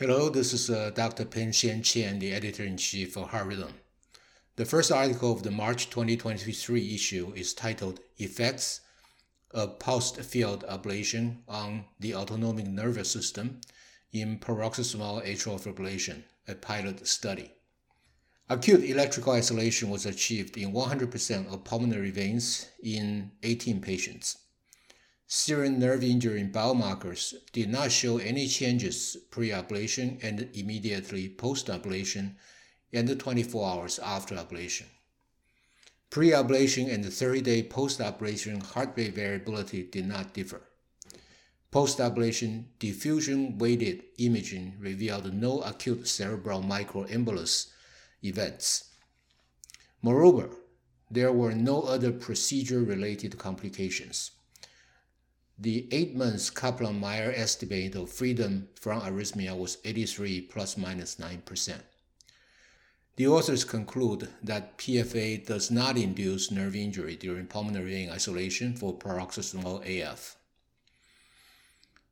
Hello, this is uh, Dr. Peng-Sheng Chen, the editor in chief of Heart Rhythm. The first article of the March 2023 issue is titled Effects of Pulsed Field Ablation on the Autonomic Nervous System in Paroxysmal Atrial Fibrillation, a pilot study. Acute electrical isolation was achieved in 100% of pulmonary veins in 18 patients serum nerve injury biomarkers did not show any changes pre-ablation and immediately post-ablation and 24 hours after ablation. Pre-ablation and 30-day post-ablation heart rate variability did not differ. Post-ablation diffusion-weighted imaging revealed no acute cerebral microembolus events. Moreover, there were no other procedure-related complications the eight months Kaplan Meier estimate of freedom from arrhythmia was 83 plus minus 9%. The authors conclude that PFA does not induce nerve injury during pulmonary vein isolation for paroxysmal AF.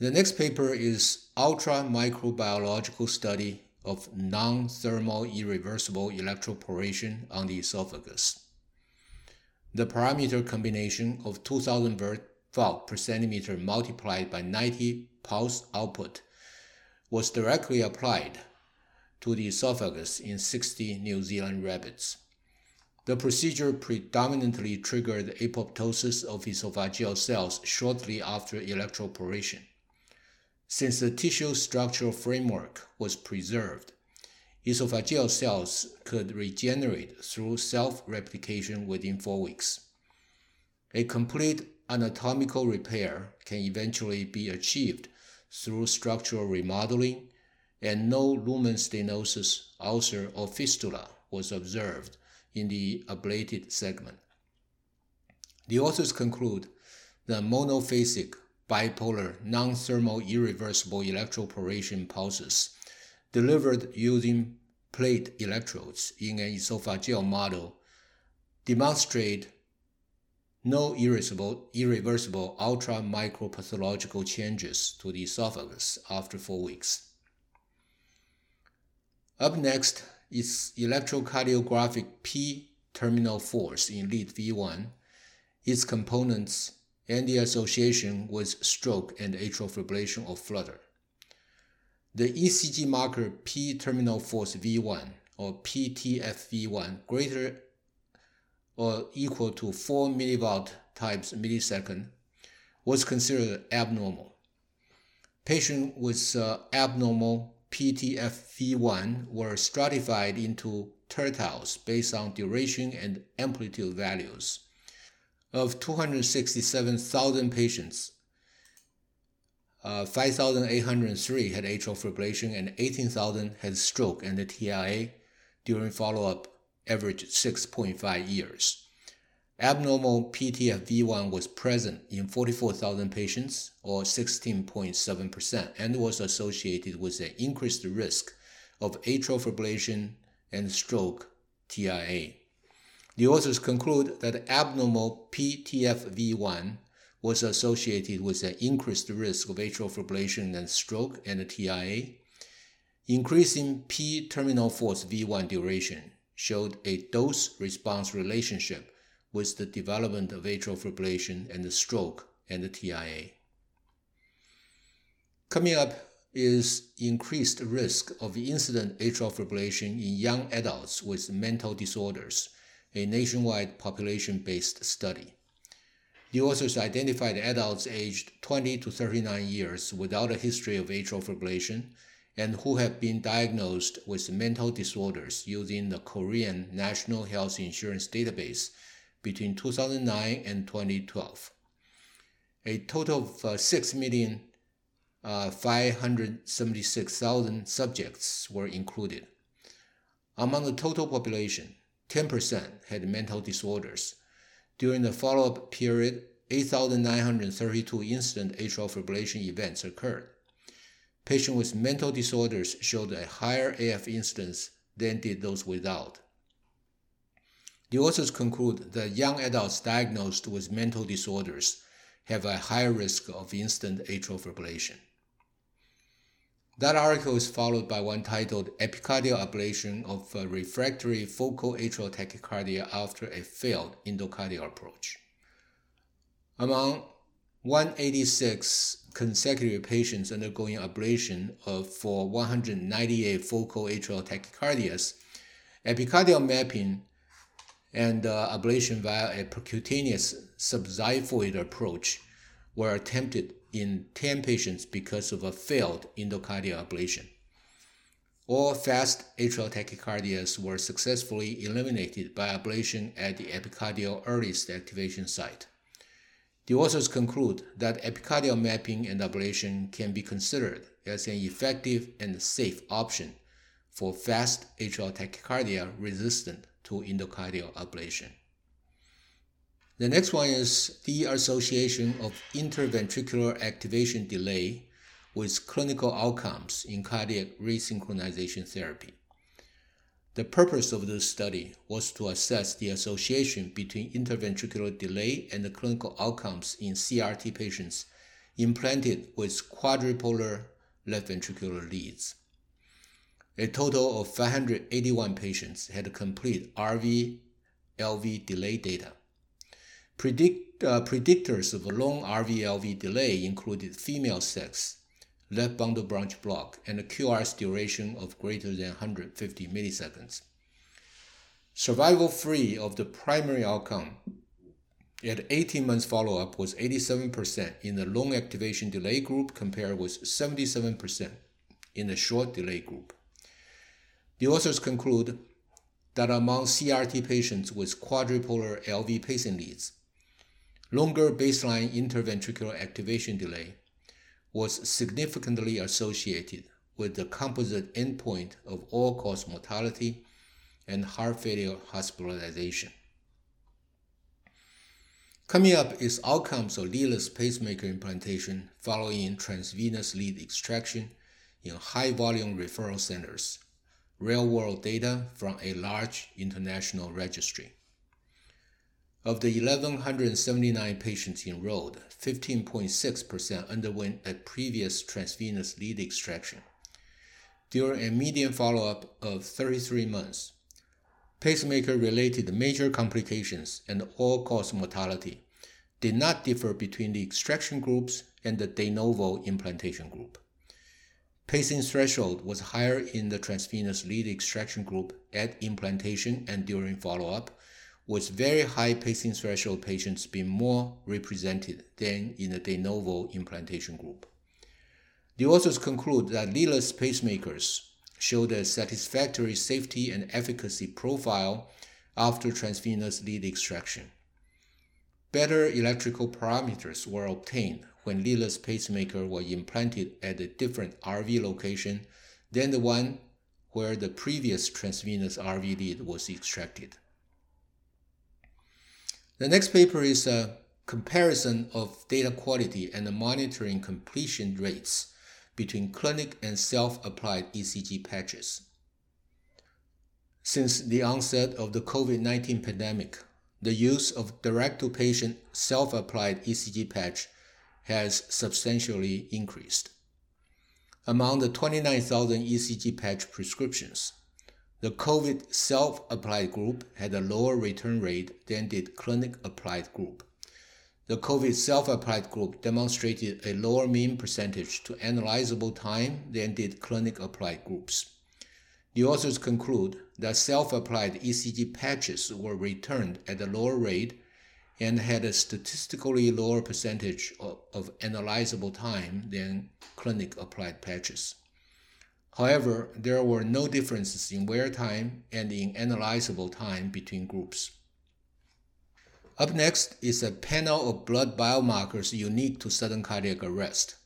The next paper is Ultra Micropathological Study of Non-Thermal Irreversible Electroporation on the Esophagus. The parameter combination of 2000 vert volt per centimeter multiplied by 90 pulse output was directly applied to the esophagus in 60 New Zealand rabbits. The procedure predominantly triggered apoptosis of esophageal cells shortly after electroporation. Since the tissue structural framework was preserved, esophageal cells could regenerate through self replication within four weeks. A complete anatomical repair can eventually be achieved through structural remodeling, and no lumen stenosis, ulcer, or fistula was observed in the ablated segment. The authors conclude that monophasic, bipolar, non-thermal irreversible electroporation pulses delivered using plate electrodes in an esophageal model demonstrate no irreversible, irreversible ultra micropathological changes to the esophagus after four weeks. Up next is electrocardiographic P terminal force in lead V1, its components, and the association with stroke and atrial fibrillation or flutter. The ECG marker P terminal force V1 or PTFV1 greater or equal to 4 millivolt times millisecond was considered abnormal. Patients with uh, abnormal PTFV1 were stratified into tertiles based on duration and amplitude values. Of 267,000 patients, uh, 5,803 had atrial fibrillation and 18,000 had stroke and the TIA during follow-up averaged 6.5 years. Abnormal PTFV1 was present in 44,000 patients, or 16.7%, and was associated with an increased risk of atrial fibrillation and stroke TIA. The authors conclude that abnormal PTFV1 was associated with an increased risk of atrial fibrillation and stroke and TIA. Increasing P terminal force V1 duration showed a dose response relationship with the development of atrial fibrillation and the stroke and the TIA. Coming up is increased risk of incident atrial fibrillation in young adults with mental disorders, a nationwide population based study. The authors identified adults aged 20 to 39 years without a history of atrial fibrillation and who have been diagnosed with mental disorders using the Korean National Health Insurance Database between 2009 and 2012. A total of uh, 6,576,000 uh, subjects were included. Among the total population, 10% had mental disorders. During the follow up period, 8,932 incident atrial fibrillation events occurred. Patients with mental disorders showed a higher AF incidence than did those without. The authors conclude that young adults diagnosed with mental disorders have a higher risk of instant atrial fibrillation. That article is followed by one titled Epicardial Ablation of Refractory Focal Atrial Tachycardia After a Failed Endocardial Approach. Among 186 consecutive patients undergoing ablation of for 198 focal atrial tachycardias, epicardial mapping and uh, ablation via a percutaneous subxiphoid approach were attempted in 10 patients because of a failed endocardial ablation. All fast atrial tachycardias were successfully eliminated by ablation at the epicardial earliest activation site. The authors conclude that epicardial mapping and ablation can be considered as an effective and safe option for fast atrial tachycardia resistant to endocardial ablation. The next one is the association of interventricular activation delay with clinical outcomes in cardiac resynchronization therapy. The purpose of this study was to assess the association between interventricular delay and the clinical outcomes in CRT patients implanted with quadripolar left ventricular leads. A total of 581 patients had complete RV LV delay data. Predict, uh, predictors of long RV-LV delay included female sex, left bundle branch block, and a QRS duration of greater than 150 milliseconds. Survival free of the primary outcome at 18 months follow-up was 87% in the long activation delay group compared with 77% in the short delay group. The authors conclude that among CRT patients with quadripolar LV pacing leads, longer baseline interventricular activation delay was significantly associated with the composite endpoint of all-cause mortality and heart failure hospitalization. Coming up is outcomes of leadless pacemaker implantation following transvenous lead extraction in high-volume referral centers, real-world data from a large international registry. Of the 1,179 patients enrolled, 15.6% underwent a previous transvenous lead extraction. During a median follow-up of 33 months, pacemaker-related major complications and all-cause mortality did not differ between the extraction groups and the de novo implantation group. Pacing threshold was higher in the transvenous lead extraction group at implantation and during follow-up, with very high pacing threshold patients being more represented than in the de novo implantation group. The authors conclude that leadless pacemakers showed a satisfactory safety and efficacy profile after transvenous lead extraction. Better electrical parameters were obtained when leadless pacemaker were implanted at a different RV location than the one where the previous transvenous RV lead was extracted. The next paper is a comparison of data quality and monitoring completion rates between clinic and self-applied ECG patches. Since the onset of the COVID-19 pandemic, the use of direct-to-patient self-applied ECG patch has substantially increased. Among the 29,000 ECG patch prescriptions, the COVID self-applied group had a lower return rate than did clinic-applied group. The COVID self-applied group demonstrated a lower mean percentage to analyzable time than did clinic-applied groups. The authors conclude that self-applied ECG patches were returned at a lower rate and had a statistically lower percentage of, of analyzable time than clinic-applied patches. However, there were no differences in wear time and in analyzable time between groups. Up next is a panel of blood biomarkers unique to sudden cardiac arrest.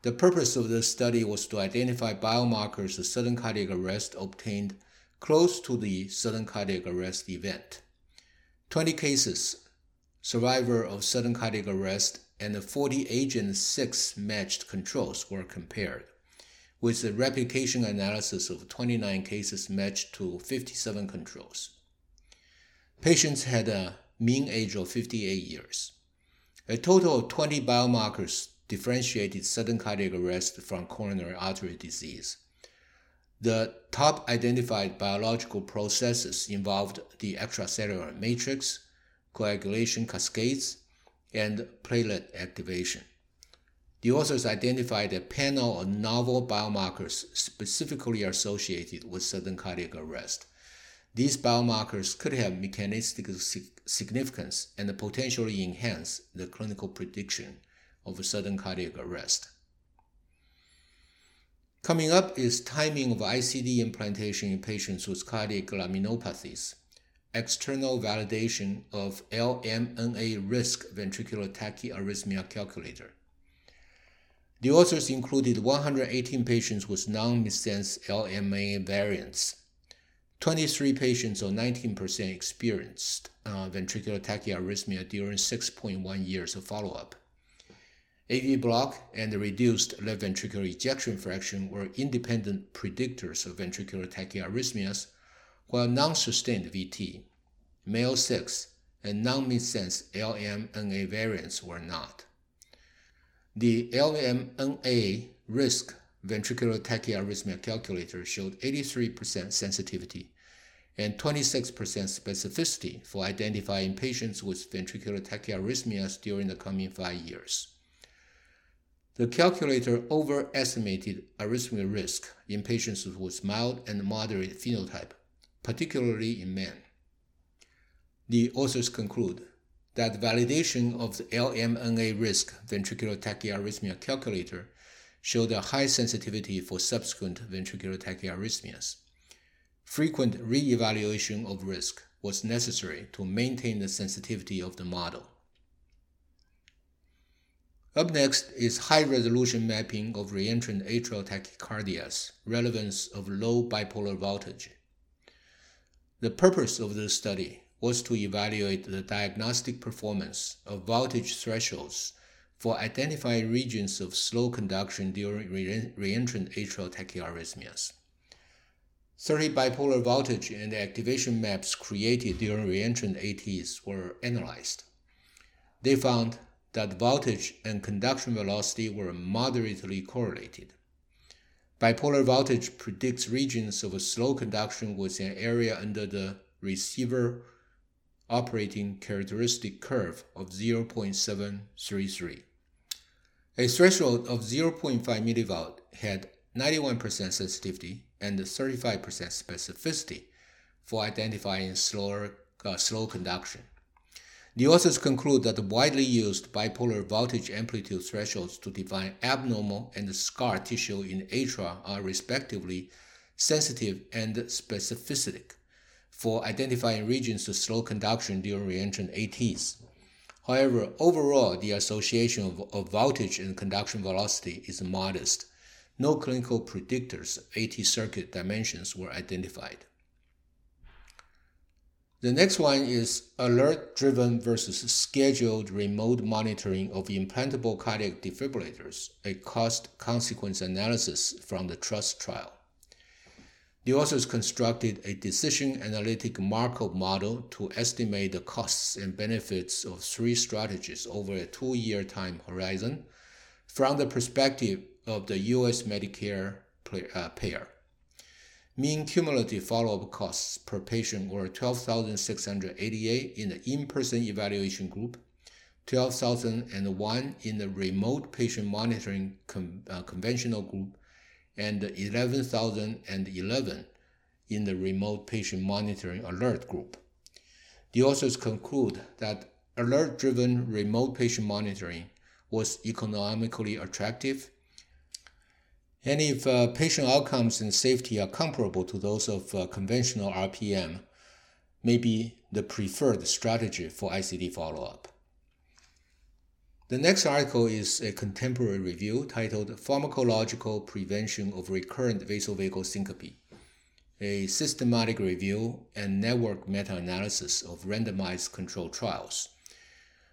The purpose of this study was to identify biomarkers of sudden cardiac arrest obtained close to the sudden cardiac arrest event. 20 cases, survivor of sudden cardiac arrest, and 40 agent 6 matched controls were compared with a replication analysis of 29 cases matched to 57 controls. Patients had a mean age of 58 years. A total of 20 biomarkers differentiated sudden cardiac arrest from coronary artery disease. The top identified biological processes involved the extracellular matrix, coagulation cascades, and platelet activation. The authors identified a panel of novel biomarkers specifically associated with sudden cardiac arrest. These biomarkers could have mechanistic significance and potentially enhance the clinical prediction of sudden cardiac arrest. Coming up is timing of ICD implantation in patients with cardiac laminopathies, external validation of LMNA risk ventricular tachyarrhythmia calculator. The authors included 118 patients with non-missense LMNA variants. 23 patients, or 19%, experienced uh, ventricular tachyarrhythmia during 6.1 years of follow-up. AV block and reduced left ventricular ejection fraction were independent predictors of ventricular tachyarrhythmias, while non-sustained VT, male 6, and non-missense LMNA variants were not. The LMNA risk ventricular tachyarrhythmia calculator showed 83% sensitivity and 26% specificity for identifying patients with ventricular tachyarrhythmias during the coming five years. The calculator overestimated arrhythmia risk in patients with mild and moderate phenotype, particularly in men. The authors conclude that validation of the LMNA risk ventricular tachyarrhythmia calculator showed a high sensitivity for subsequent ventricular tachyarrhythmias. Frequent re-evaluation of risk was necessary to maintain the sensitivity of the model. Up next is high-resolution mapping of reentrant atrial tachycardias, relevance of low bipolar voltage. The purpose of this study was to evaluate the diagnostic performance of voltage thresholds for identifying regions of slow conduction during reentrant atrial tachyarrhythmias. 30 bipolar voltage and activation maps created during reentrant ATs were analyzed. They found that voltage and conduction velocity were moderately correlated. Bipolar voltage predicts regions of slow conduction with an area under the receiver operating characteristic curve of 0.733. A threshold of 0.5 millivolt had 91% sensitivity and 35% specificity for identifying slower, uh, slow conduction. The authors conclude that the widely used bipolar voltage amplitude thresholds to define abnormal and scar tissue in atria are respectively sensitive and specific for identifying regions of slow conduction during reentrant ATs. However, overall, the association of, of voltage and conduction velocity is modest. No clinical predictors of AT circuit dimensions were identified. The next one is alert driven versus scheduled remote monitoring of implantable cardiac defibrillators, a cost consequence analysis from the TRUST trial. The authors constructed a decision analytic Markov model to estimate the costs and benefits of three strategies over a two year time horizon from the perspective of the US Medicare uh, payer. Mean cumulative follow-up costs per patient were 12,688 in the in-person evaluation group, 12,001 in the remote patient monitoring con uh, conventional group, and 11,011 in the remote patient monitoring alert group. The authors conclude that alert-driven remote patient monitoring was economically attractive and if uh, patient outcomes and safety are comparable to those of uh, conventional RPM, may be the preferred strategy for ICD follow-up. The next article is a contemporary review titled Pharmacological Prevention of Recurrent Vasovagal Syncope, a systematic review and network meta-analysis of randomized controlled trials.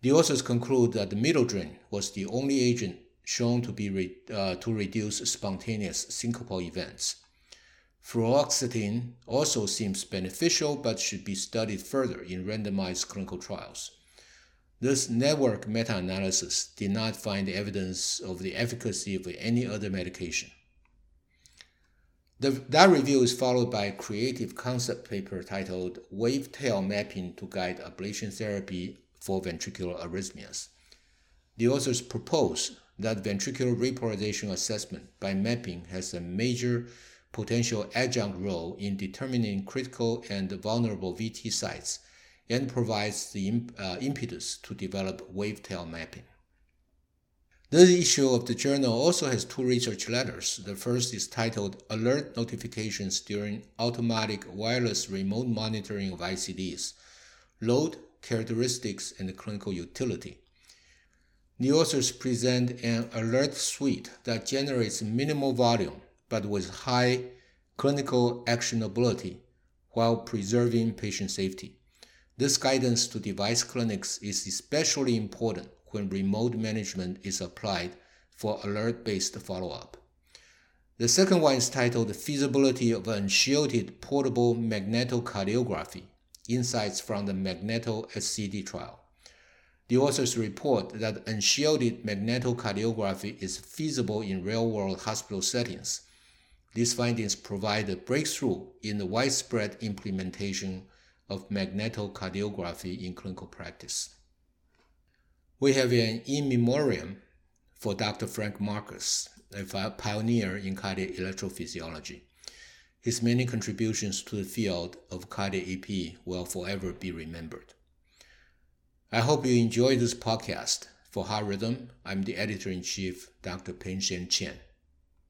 The authors conclude that the midodrine was the only agent shown to be re, uh, to reduce spontaneous syncopal events. Fluoxetine also seems beneficial but should be studied further in randomized clinical trials. This network meta analysis did not find evidence of the efficacy of any other medication. The, that review is followed by a creative concept paper titled Wave-Tail Mapping to Guide Ablation Therapy for Ventricular Arrhythmias. The authors propose that ventricular repolarization assessment by mapping has a major potential adjunct role in determining critical and vulnerable VT sites and provides the uh, impetus to develop wave-tail mapping. This issue of the journal also has two research letters. The first is titled Alert Notifications During Automatic Wireless Remote Monitoring of ICDs Load, Characteristics, and Clinical Utility. The authors present an alert suite that generates minimal volume but with high clinical actionability while preserving patient safety. This guidance to device clinics is especially important when remote management is applied for alert based follow up. The second one is titled Feasibility of Unshielded Portable Magnetocardiography Insights from the Magneto SCD Trial. The authors report that unshielded magnetocardiography is feasible in real world hospital settings. These findings provide a breakthrough in the widespread implementation of magnetocardiography in clinical practice. We have an in memoriam for Dr. Frank Marcus, a pioneer in cardiac electrophysiology. His many contributions to the field of cardiac EP will forever be remembered. I hope you enjoy this podcast. For Heart Rhythm, I'm the editor in chief, Dr. Peng-Sheng Chen.